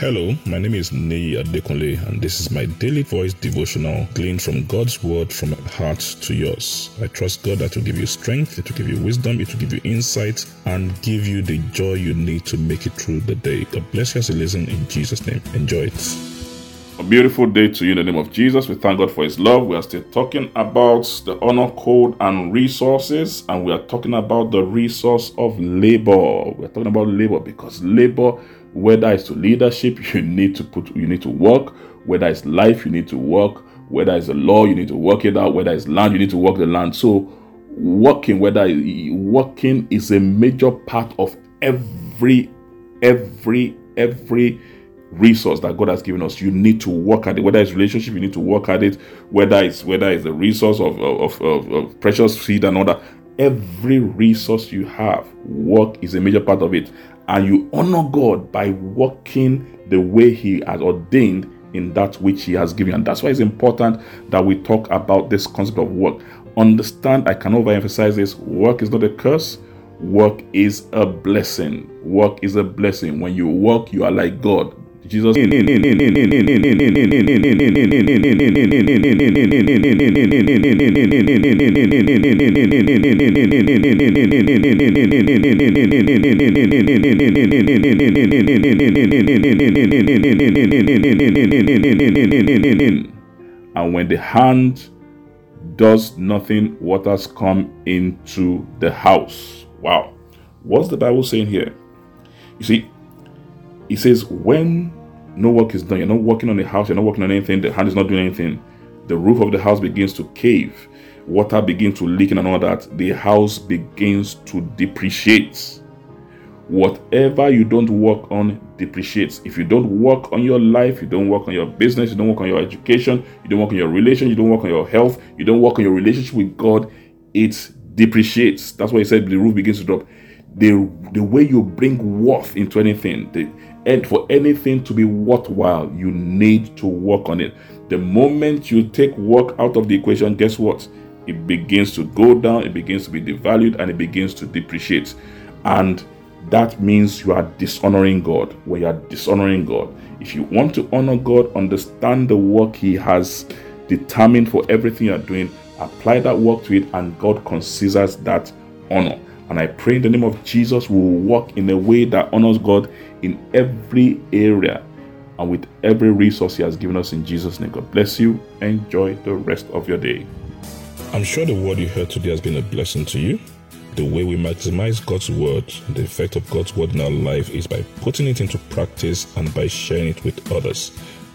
Hello, my name is Nei Adekunle, and this is my daily voice devotional gleaned from God's word from my heart to yours. I trust God that will give you strength, it will give you wisdom, it will give you insight, and give you the joy you need to make it through the day. God bless you as you listen in Jesus' name. Enjoy it. A beautiful day to you in the name of Jesus. We thank God for His love. We are still talking about the honor code and resources, and we are talking about the resource of labor. We are talking about labor because labor whether it's to leadership, you need to put you need to work. Whether it's life, you need to work. Whether it's the law, you need to work it out. Whether it's land, you need to work the land. So working, whether working is a major part of every, every, every resource that God has given us. You need to work at it. Whether it's relationship, you need to work at it. Whether it's whether it's the resource of of, of, of precious seed and all that. Every resource you have, work is a major part of it and you honor God by working the way He has ordained in that which He has given. And that's why it's important that we talk about this concept of work. Understand, I can overemphasize this work is not a curse, work is a blessing. Work is a blessing. When you work, you are like God. Jesus and when the hand does nothing, waters come into the house. Wow. What's the Bible saying here? You see, it says, when no work is done, you're not working on the house, you're not working on anything, the hand is not doing anything, the roof of the house begins to cave, water begins to leak and all that, the house begins to depreciate. Whatever you don't work on depreciates. If you don't work on your life, you don't work on your business, you don't work on your education, you don't work on your relation, you don't work on your health, you don't work on your relationship with God, it depreciates. That's why he said the roof begins to drop. The, the way you bring worth into anything, the, and for anything to be worthwhile, you need to work on it. The moment you take work out of the equation, guess what? It begins to go down, it begins to be devalued, and it begins to depreciate. And that means you are dishonoring God. When you are dishonoring God, if you want to honor God, understand the work He has determined for everything you are doing, apply that work to it, and God considers that honor. And I pray in the name of Jesus, we will walk in a way that honors God in every area and with every resource He has given us in Jesus' name. God bless you. Enjoy the rest of your day. I'm sure the word you heard today has been a blessing to you. The way we maximize God's word, the effect of God's word in our life is by putting it into practice and by sharing it with others.